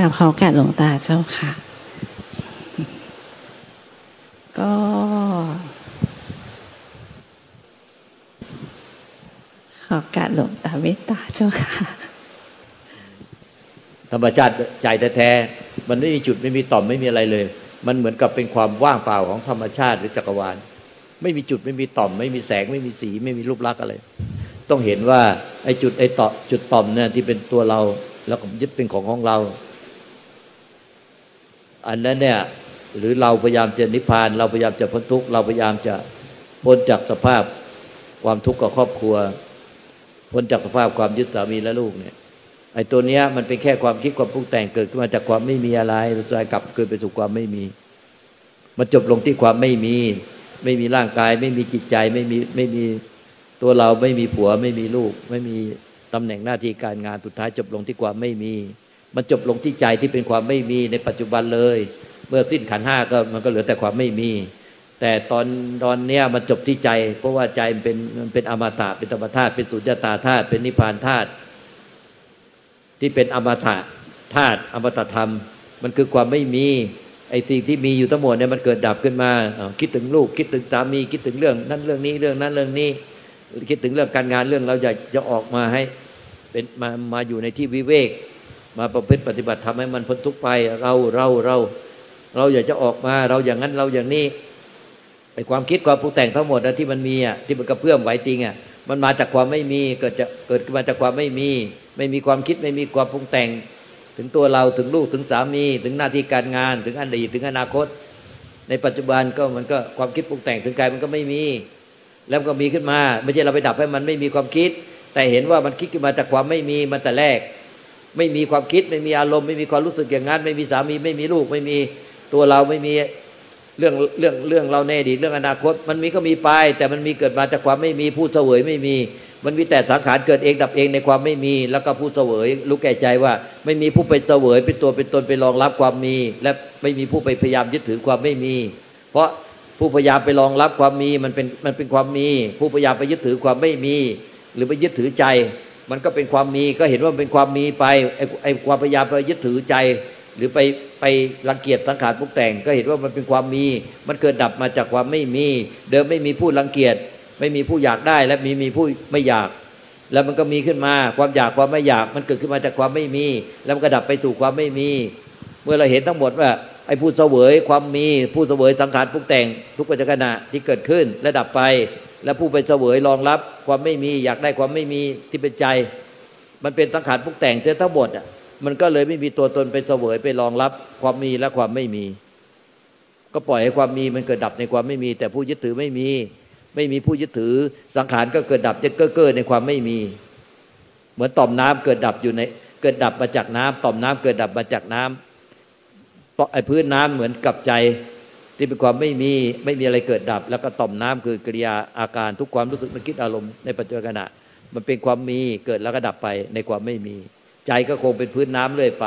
กราบขอการหลวงตาเจ้าค่ะ ก็ ขอการหลวงตาเมตตาเจ้าค่ะ ธรรมชาติใจแท้ๆมันไม่มีจุดไม่มีต่อมไม่มีอะไรเลย มันเหมือนกับเป็นความว่างเปล่าของธรรมชาติหรือจักรวาล ไม่มีจุดไม่มีต่อม ไม่มีแสง ไม่มีสี ไม่มีรูปลักษณ์อะไร ต้องเห็นว่าไอ้จุดไอ้ต่อจุดต่อมเนี่ยที่เป็นตัวเราแล้วก็ยึดเป็นของของเรา อันนั้นเนี่ยหรือเราพยายามจะนิพพาน เราพยายามจะพ้นทุกข์เราพยายามจะพ้นจากสภาพความทุกข์กับครอบครัว พ้นจากสภาพความยึดสามีและลูกเนี่ยไอ้ตัวเนี้ยมันเป็นแค่ความคิดความปรุงแต่งเกิดขึ้นมาจากความไม่มีอะไรสุดท้ายกลับเกิดไปสู่ความไม่มี มันจบลงที่ความไม่มี ไม่มีร่างกาย ไม่มีจิตใจไม่มีไม่มีตัวเราไม่มีผัว ไม่มีลูก ไม่มีตำแหน่งหน้าที่การงานสุดท้ายจบลงที่ความไม่มี มันจบลงที่ใจที่เป็นความไม่มีในปัจจุบันเลย เมื่อสิ้นขันห้าก็มันก็เหลือแต่ความไม่มี แต่ตอนตอนเนี้ยมันจบที่ใจ เพราะว่าใจมันเป็นมันเป็นอมตะเป็นธรรมธาตุเป็นสุญญตาธาตุเป็นนิพพานธาตุที่เป็นอมตะธาตุอมตะธรรม มันคือความไม่มีไอ้สิ่งที่มีอยู่ทั้งหมดเนี่ยมันเกิดดับขึ้นมา คิดถึงลูกคิดถึงสามีคิดถึงเรื่อง นั้นเรื่องนี้เรื่องนั้นเรื่องนี้ คิดถึงเรื่องการงานเรื่องเราอยากจะออกมาให้ เป็นมามาอยู่ในที่วิเวก มาประพฤติปฏิบัติทำให้มันพ้นทุกข์ไป เราเราเรา เราอยากจะออกมาเราอย่างนั้นเราอย่างนี้ไอ้ความคิดความปรุงแต่งทั้งหมดที่มันมีอะที่มันกระเพื่อมไหวจริงอะมันมาจากความไม่มีเกิดจะเกิดมาจากความไม่มี ไม่มีความคิดไม่มีความปรุงแต่ง ถึงตัวเราถึงลูกถึงสามี ถึงหน้าที่การงาน ถึงอดีตถึงอนาคต ในปัจจุบันก็มันก็ความคิดปรุงแต่งถึงกายมันก็ไม่มี แล้วก็มีขึ้นมา ไม่ใช่เราไปดับให้มันไม่มีความคิด แต่เห็นว่ามันคิดขึ้นมาจากความไม่มีมันแต่แรก ไม่มีความคิดไม่มีอารมณ์ไม่มีความรู้สึกอย่างนั้น ไม่มีสามีไม่มีลูกไม่มีตัวเราไม่มีเรื่องเรื่องเรื่องเราในอดีตเรื่องอนาคต มันมีก็มีไป แต่มันมีเกิดมาจากความไม่มีผู้เสวยไม่มี มันมีแต่สังขารเกิดเองดับเองในความไม่มี แล้วก็ผู้เสวยรู้แก่ใจว่า ไม่มีผู้ไปเสวยเป็นตัวเป็นตนไปรองรับความมี และไม่มีผู้ไปพยายามยึดถือความไม่มี เพราะผู้พยายามไปรองรับความมีมันเป็นมันเป็นความมี ผู้พยายามไปยึดถือความไม่มี หรือไปยึดถือใจ มันก็เป็นความมีก็เห็นว่าเป็นความมีไปไอ้ไอความพยายามไปยึดถือใจ หรือไปไปรังเกียจสังขารพุกแต่ง ก็เห็นว่ามันเป็นความมี มันเกิดดับมาจากความไม่มี เดิมไม่มีผู้รังเกียจไม่มีผู้อยากได้และมีมีผู้ไม่อยาก แล้วมันก็มีขึ้นมาความอยากความไม่อยาก มันเกิดขึ้นมาจากความไม่มี แล้วมันก็ดับไปสู่ความไม่มี เมื่อเราเห็นทั้งหมดว่าไอ้ผู้เสวยความมีผู้เสวยสังขารพุกแต่งทุกปัจจุบันที่เกิดขึ้นและดับไป แล้วผู้ไปเสวยรองรับความไม่มีอยากได้ความไม่มีที่เป็นใจ มันเป็นสังขารพุกแต่งเทั้งหมดอะมันก็เลยไม่มีตัวตนไปเสวยไปรองรับความมีและความไม่มี ก็ปล่อยให้ความมีมันเกิดดับในความไม่มี แต่ผู้ยึดถือไม่มี ไม่มีผู้ยึดถือสังขารก็เกิดดับจะเก้อเก้อในความไม่มี เหมือนต่อมน้ำเกิดดับอยู่ในเกิดดับมาจากน้ำต่อมน้ำเกิดดับมาจากน้ำไอ้พื้นน้ำเหมือนกับใจ ที่เป็นความไม่มีไม่มีอะไรเกิดดับ แล้วก็ต่อมน้ำคือกริยาอาการทุกความรู้สึกนึกคิดอารมณ์ในปัจจุบันขณะมันเป็นความมีเกิดแล้วก็ดับไปในความไม่มี ใจก็คงเป็นพื้นน้ำเรื่อยไป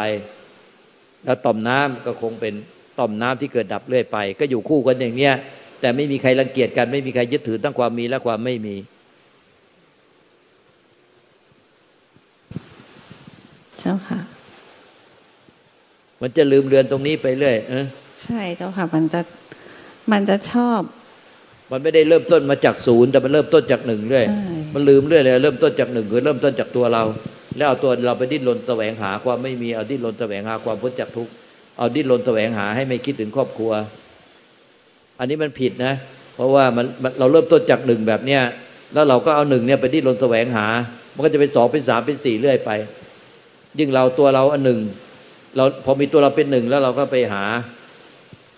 แล้วต่อมน้ำก็คงเป็นต่อมน้ำที่เกิดดับเรื่อยไป ก็อยู่คู่กันอย่างเนี้ยแต่ไม่มีใครรังเกียจกันไม่มีใครยึดถือตั้งความมีและความไม่มีเจ้าค่ะ มันจะลืมเรือนตรงนี้ไปเรื่อยเออใช่เจ้าค่ะมันจะ มันจะชอบ มันไม่ได้เริ่มต้นมาจากศูนย์แต่มันเริ่มต้นจากหนึ่งเรื่อยมันลืมเรื่อยเลยเริ่มต้นจากหนึ่งคือเริ่มต้นจากตัวเรา แล้วเอาตัวเราไปดิ้นรนแสวงหาความไม่มีเอาดิ้นรนแสวงหาความพ้นจากทุกข์เอาดิ้นรนแสวงหาให้ไม่คิดถึงครอบครัว อันนี้มันผิดนะ เพราะว่ามันเราเริ่มต้นจากหนึ่งแบบเนี้ยแล้วเราก็เอาหนึ่งเนี่ยไปที่ลนแสวงหา มันก็จะเป็นสองเป็นสามเป็นสี่เรื่อยไป ยิ่งเราตัวเราอันหนึ่งเราพอมีตัวเราเป็นหนึ่งแล้วเราก็ไปหา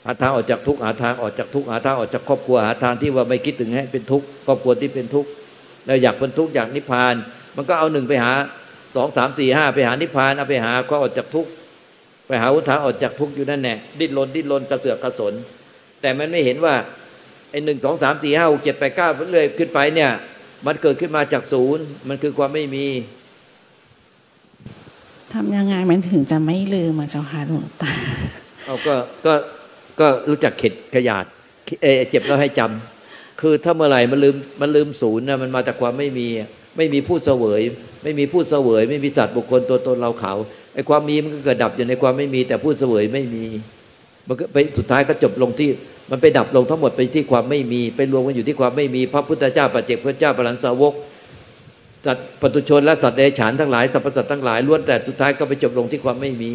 หาทางออกจากทุกข์หาทางออกจากทุกข์หาทางออกจากครอบครัวหาทางที่ว่าไม่คิดถึงให้เป็นทุกข์ครอบครัวที่เป็นทุกข์เราอยากเป็นทุกข์อยากนิพพาน มันก็เอาหนึ่งไปหาสองสามสี่ห้าไปหานิพพานเอาไปหาก็ออกจากทุกข์ไปหาอุทางออกจากทุกข์อยู่นั่นแน่ดิ้นรนดิ้นรนกระเสือกกระสน แต่มันไม่เห็นว่าไอ้หนึ่งสองสามสี่ห้าหกเจ็ดแปดเก้าเรื่อยขึ้นไปเนี่ย มันเกิดขึ้นมาจากศูนย์มันคือความไม่มีทำยังไงมันถึงจะไม่ลืมมาเจ้าค่ะหลวงตาเอาก็ก็ ก็รู้จักเข็ดขยาดเอเจ็บแล้วให้จำคือถ้าเมื่อไหร่มันลืมมันลืมศูนย์นะมันมาจากความไม่มีไม่มีผู้เสวย ไม่มีผู้เสวย ไม่มีสัตว์บุคคลตัวตนเราเขาไอ้ความมีมันก็เกิดดับอยู่ในความไม่มี แต่ผู้เสวยไม่มีมันก็ไปสุดท้ายก็จบลงที่มันไปดับลงทั้งหมดไปที่ความไม่มีไปรวมกันอยู่ที่ความไม่มี พระพุทธเจ้าปัจเจกพระเจ้าปรันสาวกสัตว์ปตุชนและสัตว์เดรัจฉานทั้งหลายสรรพสัตว์ทั้งหลายล้วนแต่สุดท้ายก็ไปจบลงที่ความไม่มี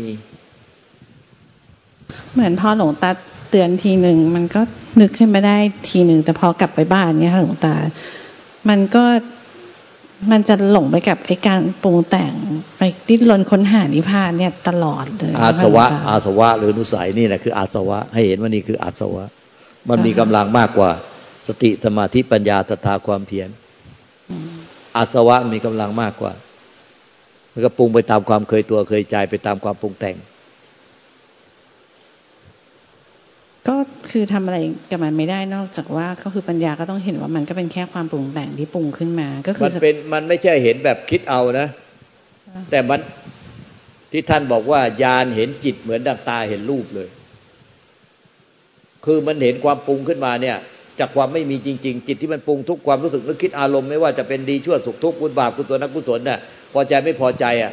เหมือนพอหลวงตาเตือนทีหนึ่งมันก็นึกขึ้นมาได้ทีหนึ่งแต่พอกลับไปบ้านเนี่ยค่ะหลวงตา มันก็มันจะหลงไปกับไอ้การปรุงแต่งไปดิ้นรนค้นหานิพพานเนี่ยตลอดเลยอาสวะ อาสวะ หรือนุสัยนี่แหละคือ อาสวะ ให้เห็นว่านี่คืออาสวะ มันมีกำลังมากกว่า สติสมาธิปัญญาตถาความเพียรอาสวะมีกำลังมากกว่ามันก็ปรุงไปตามความเคยตัวเคยใจไปตามความปรุงแต่ง ก็ คือทำอะไรกับมันไม่ได้นอกจากว่าก็คือปัญญาก็ต้องเห็นว่ามันก็เป็นแค่ความปรุงแต่งที่ปรุงขึ้นมา ก็คือมันเป็นมันไม่ใช่เห็นแบบคิดเอานะ แต่มันที่ท่านบอกว่ายานเห็นจิตเหมือนดังตาเห็นรูปเลย คือมันเห็นความปรุงขึ้นมาเนี่ย จากความไม่มีจริง ๆ จิตที่มันปรุงทุกความรู้สึกนึกคิดอารมณ์ไม่ว่าจะเป็นดีชั่วสุขทุกข์บุญบาปกุศลนักกุศลน่ะพอใจไม่พอใจอะ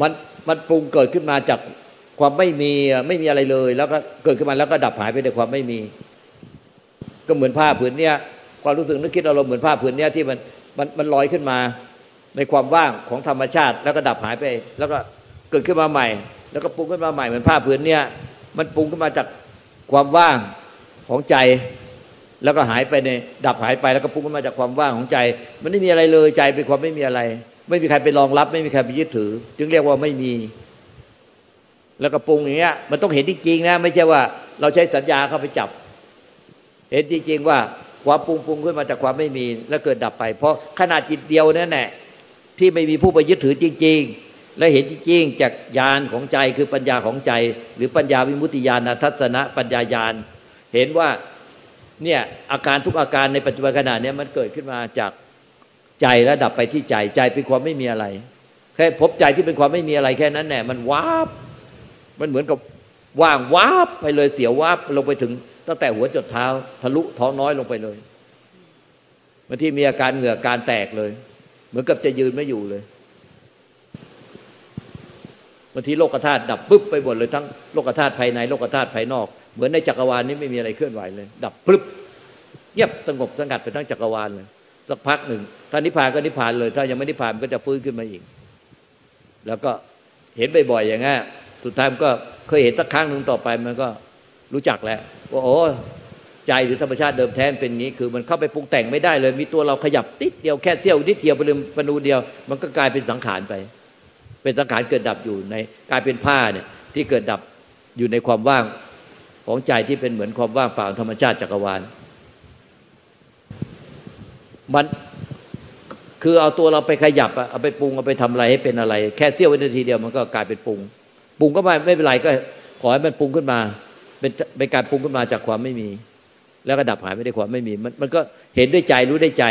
มันมันปรุงเกิดขึ้นมาจาก ความไม่มีไม่มีอะไรเลย แล้วก็เกิดขึ้นมาแล้วก็ดับหายไปในความไม่มี ก็เหมือนผ้าผืนเนี้ยความรู้สึกนึกคิดอารมณ์เหมือนผ้าผืนเนี้ยที่มันมันมันลอยขึ้นมาในความว่างของธรรมชาติ แล้วก็ดับหายไป แล้วก็เกิดขึ้นมาใหม่ แล้วก็ปรุงขึ้นมาใหม่เหมือนผ้าผืนเนี้ยมันปรุงขึ้นมาจากความว่างของใจ แล้วก็หายไปในดับหายไปแล้วก็ปรุงขึ้นมาจากความว่างของใจ มันไม่มีอะไรเลยใจเป็นความไม่มีอะไร ไม่มีใครไปรองรับ ไม่มีใครไปยึดถือ จึงเรียกว่าไม่มี แล้วก็ปรุงอย่างเงี้ย มันต้องเห็นจริงๆนะ ไม่ใช่ว่า เราใช้สัญญาเข้าไปจับ เห็นจริงๆว่าความปรุงปรุงขึ้นมาจากความไม่มี แล้วเกิดดับไป เพราะขนาดจิตเดียวนั่นแหละที่ไม่มีผู้ไปยึดถือจริง ๆ และเห็นจริงๆจากญาณของใจคือปัญญาของใจ หรือปัญญาวิมุตติญาณทัศนะปัญญาญาณเห็นว่าเนี่ยอาการทุกอาการในปัจจุบันขณะนี้มันเกิดขึ้นมาจากใจแล้วดับไปที่ใจใจเป็นความไม่มีอะไร แค่พบใจที่เป็นความไม่มีอะไรแค่นั้นแหละมันวาบ มันเหมือนกับว่างวาบไปเลยเสียววาบลงไปถึง ตั้งแต่หัวจดเท้า ทะลุท้องน้อยลงไปเลยบางทีมีอาการเหงื่อการแตกเลย เหมือนกับจะยืนไม่อยู่เลยบางทีโลกธาตุดับปุ๊บไปหมดเลยทั้งโลกธาตุภายในโลกธาตุภายนอก เหมือนในจักรวาลนี้ไม่มีอะไรเคลื่อนไหวเลย ดับปุ๊บเงียบสงบสงัดไปทั้งจักรวาลเลยสักพักหนึ่งถ้านิพพานก็นิพพานเลย ถ้ายังไม่นิพพานก็จะฟื้นขึ้นมาอีก แล้วก็เห็นบ่อยๆอย่างงี้ สุดท้ายมันก็เคยเห็นสักครั้งหนึ่งต่อไปมันก็รู้จักแล้วว่าโอ้ใจหรือธรรมชาติเดิมแท้เป็นงี้ คือมันเข้าไปปรุงแต่งไม่ได้เลย มีตัวเราขยับติดเดียวแค่เสี้ยวนิดเดียวไปลืมปนูเดียว มันก็กลายเป็นสังขารไป เป็นสังขารเกิดดับอยู่ในกลายเป็นผ้าเนี่ยที่เกิดดับอยู่ในความว่างของใจที่เป็นเหมือนความว่างเปล่าธรรมชาติจักรวาลมันคือเอาตัวเราไปขยับเอาไปปรุงเอาไปทำอะไรให้เป็นอะไร แค่เสี้ยววินาทีเดียวมันก็กลายเป็นปรุง ปรุงก็ไม่ไม่เป็นไรก็ ขอให้มันปรุงขึ้นมา เป็นเป็นการปรุงขึ้นมาจากความไม่มี แล้วก็ดับหายไม่ได้ความไม่มี มันมันก็เห็นด้วยใจรู้ได้ใจ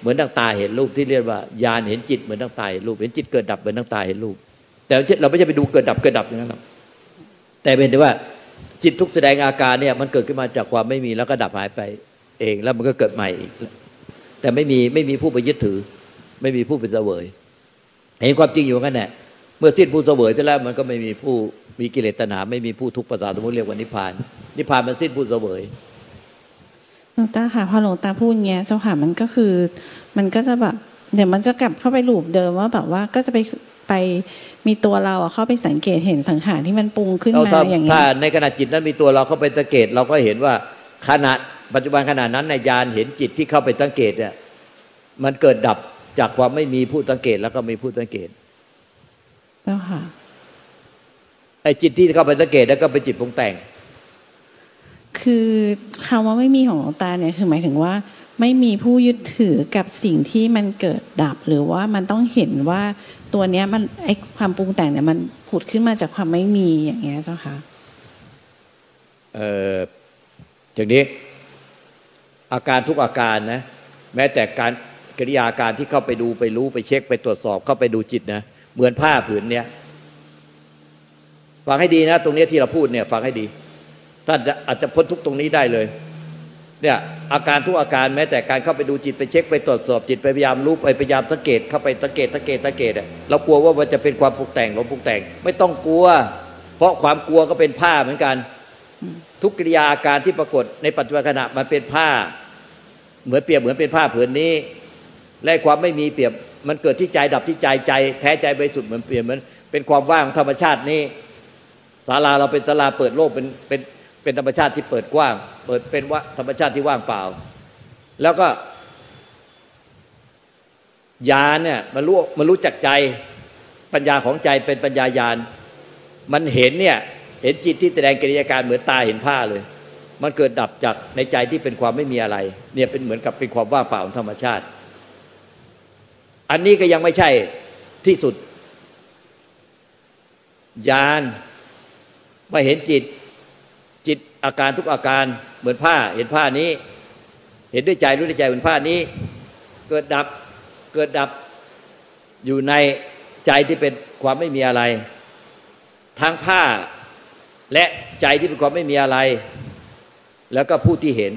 เหมือนดังตาเห็นรูปที่เรียกว่าญาณเห็นจิตเหมือนดังตาเห็นรูปเห็นจิตเกิดดับเหมือนดังตาเห็นรูป แต่เราไม่ใช่ไปดูเกิดดับเกิดดับอย่างนั้นหรอกแต่เป็นแต่ว่าจิตทุกแสดงอาการเนี่ยมันเกิดขึ้นมาจากความไม่มีแล้วก็ดับหายไปเองแล้วมันก็เกิดใหม่อีกแต่ไม่มีไม่มีผู้ไปยึดถือ ไม่มีผู้ไปเสวย เห็นความจริงอยู่งั้นแหละ มื่อสิ้นผู้เสวยไปแล้วมันก็ไม่มีผู้มีกิเลสตนาไม่มีผู้ทุกข์ประสาทสมมติเรียกว่านิพพาน นิพพานมันสิ้นผู้เสวยหลวงตาค่ะพอหลวงตาพูดเงี้ยเจ้าค่ะมันก็คือ มันก็จะแบบเดี๋ยวมันจะกลับเข้าไปหลูบเดิมว่าแบบว่าก็จะไปไปมีตัวเราเข้าไปสังเกตเห็นสังขารที่มันปรุงขึ้นมาอย่างนี้ถ้าในขณะจิตนั้นมีตัวเราเข้าไปสังเกต เราก็เห็นว่าขณะปัจจุบันขณะนั้นในญาณเห็นจิตที่เข้าไปสังเกตเนี่ยมันเกิดดับจากความไม่มีผู้สังเกตแล้วก็มีผู้สังเกต เจ้าค่ะไอ้จิตที่เข้าไปสังเกตแล้วก็เป็นจิตปรุงแต่ง คือคำว่าไม่มีของหลวงตาเนี่ยคือหมายถึงว่า ไม่มีผู้ยึดถือกับสิ่งที่มันเกิดดับ หรือว่ามันต้องเห็นว่าตัวเนี้ยมันไอ้ความปรุงแต่งเนี่ยมันผุดขึ้นมาจากความไม่มีอย่างเงี้ยเจ้าค่ะเอ่ออย่างนี้อาการทุกอาการนะ แม้แต่การกิริยาการที่เข้าไปดูไปรู้ไปเช็คไปตรวจสอบเข้าไปดูจิตนะ เหมือนผ้าผืนเนี้ยฟังให้ดีนะ ตรงนี้ที่เราพูดเนี่ยฟังให้ดี ท่านจะอาจจะพ้นทุกตรงนี้ได้เลย เนี่ยอาการทุกอาการแม้แต่การเข้าไปดูจิตไปเช็คไปตรวจสอบจิตไปพยายามรู้ไปพยายามสังเกตเข้าไปสังเกตสังเกตสังเกตเรากลัวว่ามันจะเป็นความปรุงแต่งหรือปรุงแต่ง ไม่ต้องกลัว เพราะความกลัวก็เป็นผ้าเหมือนกัน ทุกกิริยาอาการที่ปรากฏในปัจจุบันขณะมันเป็นผ้า เหมือนเปรียบเหมือนเป็นผ้าผืนนี้ และความไม่มีเปรียบ มันเกิดที่ใจดับที่ใจใจ แท้ใจไปสุดเหมือนเปรียบเหมือนเป็นความว่างธรรมชาตินี้ศาลาเราเป็นศาลาเปิดโลกเป็นเป็นเป็นธรรมชาติที่เปิดกว้าง เปิดเป็นว่าธรรมชาติที่ว่างเปล่า แล้วก็ญาณเนี่ยมันรู้มันรู้จักใจปัญญาของใจเป็นปัญญายาณมันเห็นเนี่ยเห็นจิตที่แสดงกิริยาการเหมือนตาเห็นผ้าเลย มันเกิดดับจากในใจที่เป็นความไม่มีอะไร เนี่ยเป็นเหมือนกับเป็นความว่างเปล่าของธรรมชาติ อันนี้ก็ยังไม่ใช่ที่สุดญาณมาเห็นจิต จิตอาการทุกอาการเหมือนผ้า เห็นผ้านี้ เห็นด้วยใจรู้ด้วยใจเหมือนผ้านี้ เกิดดับเกิดดับอยู่ในใจที่เป็นความไม่มีอะไรทั้งผ้าและใจที่เป็นความไม่มีอะไร แล้วก็ผู้ที่เห็น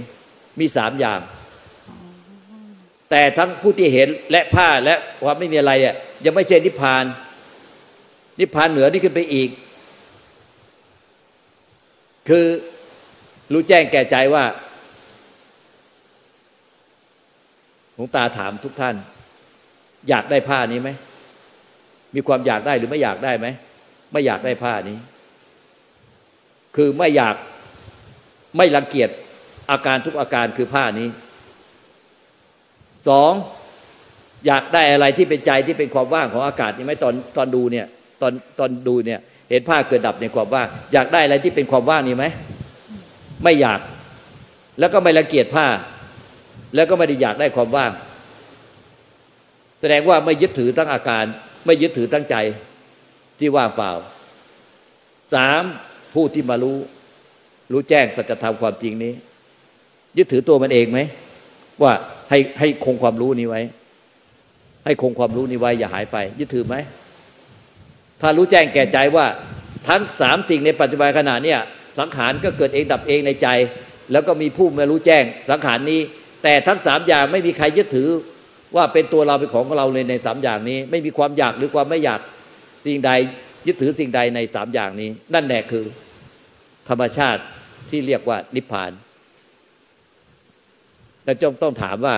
มีสามอย่าง แต่ทั้งผู้ที่เห็นและผ้าและความไม่มีอะไรอะยังไม่ใช่นิพพาน นิพพานเหนือนี่ขึ้นไปอีก คือรู้แจ้งแก่ใจว่าหลวงตาถามทุกท่าน อยากได้ผ้านี้ไหมมีความอยากได้หรือไม่อยากได้ไหมไม่อยากได้ผ้านี้ คือไม่อยากไม่รังเกียจอาการทุกอาการคือผ้านี้ สองอยากได้อะไรที่เป็นใจที่เป็นความว่างของอากาศนี่ไหมตอนตอนดูเนี่ยตอนตอนดูเนี่ย เห็นผ้าเกิดดับในความว่าง อยากได้อะไรที่เป็นความว่างนี่ไหมไม่อยาก แล้วก็ไม่ละเกียดผ้า แล้วก็ไม่ได้อยากได้ความว่าง แสดงว่าไม่ยึดถือตั้งอาการ ไม่ยึดถือตั้งใจที่ว่างเปล่าสามผู้ที่มารู้ รู้แจ้งสัจธรรมความจริงนี้ ยึดถือตัวมันเองไหมว่า ให้ให้คงความรู้นี้ไว้ ให้คงความรู้นี้ไว้ อย่าหายไป ยึดถือไหม ถ้ารู้แจ้งแก่ใจว่า ทั้งสามสิ่งในปัจจุบันขณะเนี่ย สังขารก็เกิดเองดับเองในใจ แล้วก็มีผู้มารู้แจ้งสังขารนี้ แต่ทั้งสามอย่างไม่มีใครยึดถือว่าเป็นตัวเราเป็นของเราเลยในสามอย่างนี้ ไม่มีความอยากหรือความไม่อยากสิ่งใดยึดถือสิ่งใดในสามอย่างนี้ นั่นแหละคือ ธรรมชาติที่เรียกว่านิพพาน แล้วจงต้องถามว่า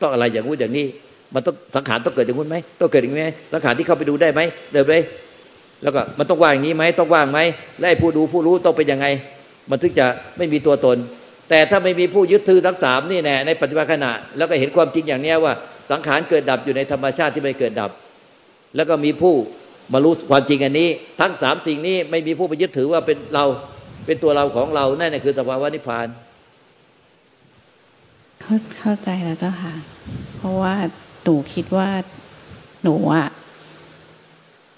ต้องอะไรอย่างนู้นอย่างนี้ มันต้องสังขารต้องเกิดอย่างนู้นไหมต้องเกิดอย่างนี้ไหมสังขารที่เข้าไปดูได้ไหมเดินไปแล้วก็มันต้องว่างอย่างนี้ไหมต้องว่างไหมและผู้ดูผู้รู้ต้องเป็นยังไง มันถึงจะไม่มีตัวตน แต่ถ้าไม่มีผู้ยึดถือทั้งสามนี่แน่ในปัจจุบันขณะ แล้วก็เห็นความจริงอย่างนี้ว่าสังขารเกิดดับอยู่ในธรรมชาติที่ไม่เกิดดับ แล้วก็มีผู้มารู้ความจริงอันนี้ ทั้งสามสิ่งนี้ไม่มีผู้ไปยึดถือว่าเป็นเราเป็นตัวเราของเรานั่นคือสภาวะนิพพาน เข้าใจแล้วเจ้าค่ะ เพราะว่าหนูคิดว่าหนูอะ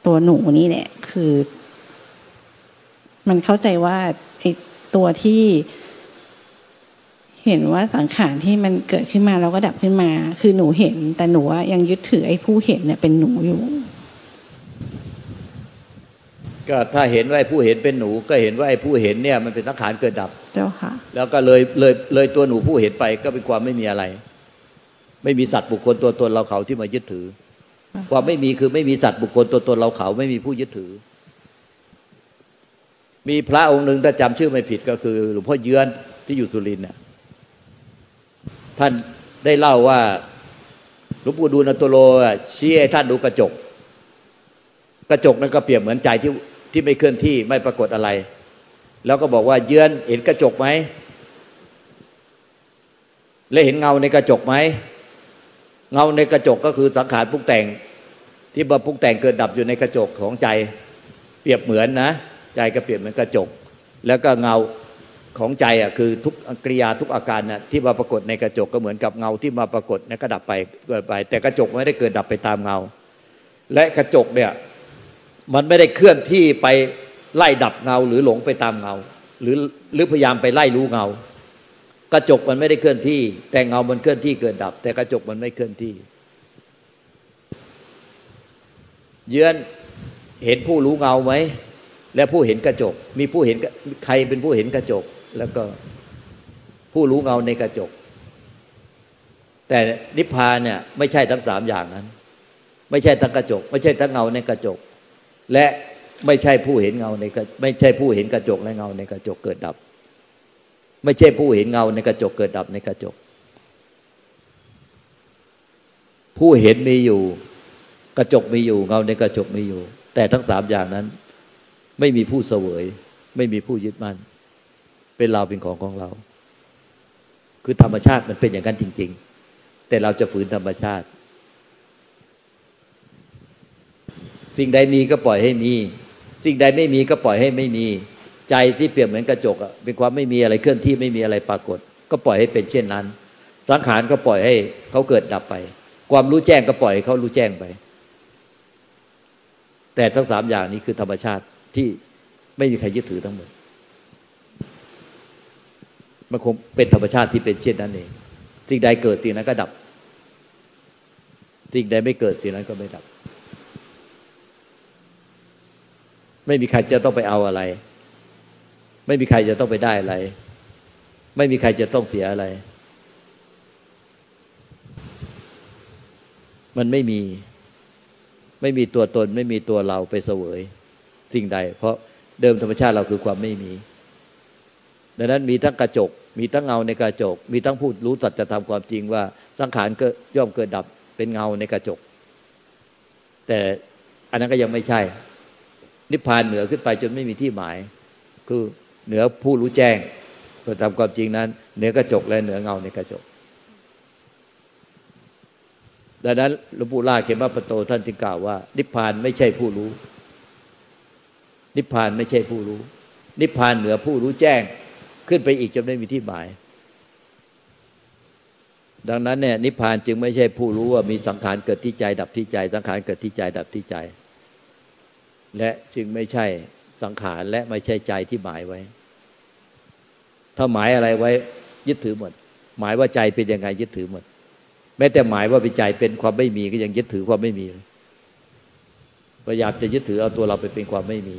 ตัวหนูนี่เนี่ยคือ มันเข้าใจว่าไอตัวที่ เห็นว่าสังขารที่มันเกิดขึ้นมาแล้วก็ดับขึ้นมา คือหนูเห็น แต่หนูว่ายังยึดถือไอ้ผู้เห็นเนี่ยเป็นหนูอยู่ ก็ถ้าเห็นว่าไอ้ผู้เห็นเป็นหนูก็เห็นว่าไอ้ผู้เห็นเนี่ยมันเป็นสังขารเกิดดับ เจ้าค่ะ แล้วก็เลยเลยเลยตัวหนูผู้เห็นไปก็เป็นความไม่มีอะไร ไม่มีสัตว์บุคคลตัวตนเราเขาที่มายึดถือ ความไม่มีคือไม่มีสัตว์บุคคลตัวตนเราเขาไม่มีผู้ยึดถือ มีพระองค์หนึ่งถ้าจำชื่อไม่ผิดก็คือ หลวงพ่อเยือนที่อยู่สุรินทร์เนี่ยท่านได้เล่าว่าหลวงปู่ดูลตโลชี้ให้ท่านดูกระจก กระจกนั้นก็เปรียบเหมือนใจที่ ที่ไม่เคลื่อนที่ไม่ปรากฏอะไร แล้วก็บอกว่าเยือนเห็นกระจกไหมและเห็นเงาในกระจกไหมเงาในกระจกก็คือสังขารปรุงแต่ง ที่บาปรุงแต่งเกิดดับอยู่ในกระจกของใจ เปรียบเหมือนนะใจก็เปรียบเหมือนกระจก แล้วก็เงาของใจอะคือทุกกริยาทุกอาการนะที่มาปรากฏในกระจกก็เหมือนกับเงาที่มาปรากฏในกระดับไปเกิดไป แต่กระจกไม่ได้เกิดดับไปตามเงา และกระจกเนี่ย มันไม่ได้เคลื่อนที่ไปไล่ดับเงาหรือหลงไปตามเงา หรือหรือพยายามไปไล่รู้เงา กระจกมันไม่ได้เคลื่อนที่ แต่เงามันเคลื่อนที่เกิดดับ แต่กระจกมันไม่เคลื่อนที่ เยือนเห็นผู้รู้เงาไหมและผู้เห็นกระจก มีผู้เห็นใครเป็นผู้เห็นกระจก แล้วก็ผู้รู้เงาในกระจก แต่นิพพานเนี่ยไม่ใช่ทั้งสามอย่างนั้น ไม่ใช่ทั้งกระจก ไม่ใช่ทั้งเงาในกระจก และไม่ใช่ผู้เห็นเงาในไม่ใช่ผู้เห็นกระจกและเงาในกระจกเกิดดับ ไม่ใช่ผู้เห็นเงาในกระจกเกิดดับในกระจก ผู้เห็นมีอยู่ กระจกมีอยู่ เงาในกระจกมีอยู่ แต่ทั้งสามอย่างนั้น ไม่มีผู้เสวย ไม่มีผู้ยึดมั่น เป็นเราเป็นของของเรา คือธรรมชาติมันเป็นอย่างนั้นจริง ๆ แต่เราจะฝืนธรรมชาติ สิ่งใดมีก็ปล่อยให้มี สิ่งใดไม่มีก็ปล่อยให้ไม่มี ใจที่เปรียบเหมือนกระจกอะเป็นความไม่มีอะไรเคลื่อนที่ไม่มีอะไรปรากฏ ก็ปล่อยให้เป็นเช่นนั้น สังขารก็ปล่อยให้เขาเกิดดับไป ความรู้แจ้งก็ปล่อยให้เขารู้แจ้งไป แต่ทั้งสามอย่างนี้คือธรรมชาติที่ไม่มีใครยึดถือทั้งหมด มันคงเป็นธรรมชาติที่เป็นเช่นนั้นเอง สิ่งใดเกิดสิ่งนั้นก็ดับ สิ่งใดไม่เกิดสิ่งนั้นก็ไม่ดับ ไม่มีใครจะต้องไปเอาอะไร ไม่มีใครจะต้องไปได้อะไร ไม่มีใครจะต้องเสียอะไร มันไม่มี ไม่มีตัวตน ไม่มีตัวเราไปเสวยสิ่งใด เพราะเดิมธรรมชาติเราคือความไม่มี ดังนั้นมีทั้งกระจก มีทั้งเงาในกระจก มีทั้งพูดรู้สัจธรรมความจริงว่าสังขารก็ย่อมเกิดดับเป็นเงาในกระจก แต่อันนั้นก็ยังไม่ใช่ นิพพานเหนือขึ้นไปจนไม่มีที่หมาย คือเหนือผู้รู้แจ้งสัจธรรมความจริงนั้น เหนือกระจกและเหนือเงาในกระจก ดังนั้นหลวงปู่ล่าเขมาปโตท่านจึงกล่าวว่า นิพพานไม่ใช่ผู้รู้ นิพพานไม่ใช่ผู้รู้ นิพพานเหนือผู้รู้แจ้งขึ้นไปอีกจนไม่มีที่หมาย ดังนั้นเนี่ยนิพพานจึงไม่ใช่ผู้รู้ว่ามีสังขารเกิดที่ใจดับที่ใจ สังขารเกิดที่ใจดับที่ใจ และจึงไม่ใช่สังขารและไม่ใช่ใจที่หมายไว้ ถ้าหมายอะไรไว้ ยึดถือหมด หมายว่าใจเป็นยังไงยึดถือหมด แม้แต่หมายว่าเป็นใจเป็นความไม่มีก็ยังยึดถือความไม่มีพยายามจะยึดถือเอาตัวเราไปเป็นความไม่มี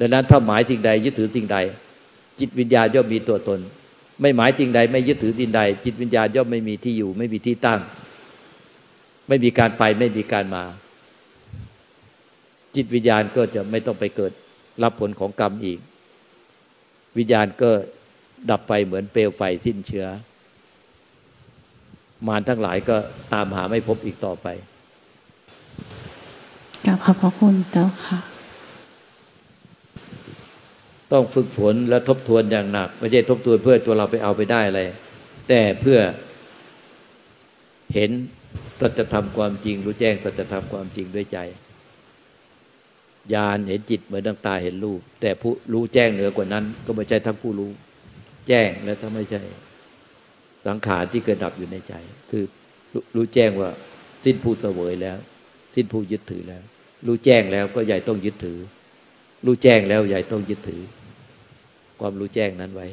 ดังนั้นถ้าหมายสิ่งใด ยึดถือสิ่งใด จิตวิญญาณย่อมมีตัวตน ไม่หมายจริงใด ไม่ยึดถือดินใด จิตวิญญาณย่อมไม่มีที่อยู่ ไม่มีที่ตั้ง ไม่มีการไปไม่มีการมา จิตวิญญาณก็จะไม่ต้องไปเกิดรับผลของกรรมอีก วิญญาณก็ดับไปเหมือนเปลวไฟสิ้นเชื้อ มารทั้งหลายก็ตามหาไม่พบอีกต่อไปกราบขอบพระคุณเจ้าค่ะ ต้องฝึกฝนและทบทวนอย่างหนัก ไม่ใช่ทบทวนเพื่อตัวเราไปเอาไปได้อะไร แต่เพื่อเห็นสัจธรรมความจริง รู้แจ้งสัจธรรมความจริงด้วยใจ ญาณเห็นจิตเหมือนดังตาเห็นรูป แต่ผู้รู้แจ้งเหนือกว่านั้น ก็ไม่ใช่ทั้งผู้รู้ แจ้งและถ้าไม่ใช่ สังขารที่เกิดดับอยู่ในใจ คือรู้แจ้งว่า สิ้นผู้เสวยแล้ว สิ้นผู้ยึดถือแล้ว รู้แจ้งแล้วก็ใหญ่ต้องยึดถือ รู้แจ้งแล้วใหญ่ต้องยึดถือ ความรู้แจ้งนั้นไว้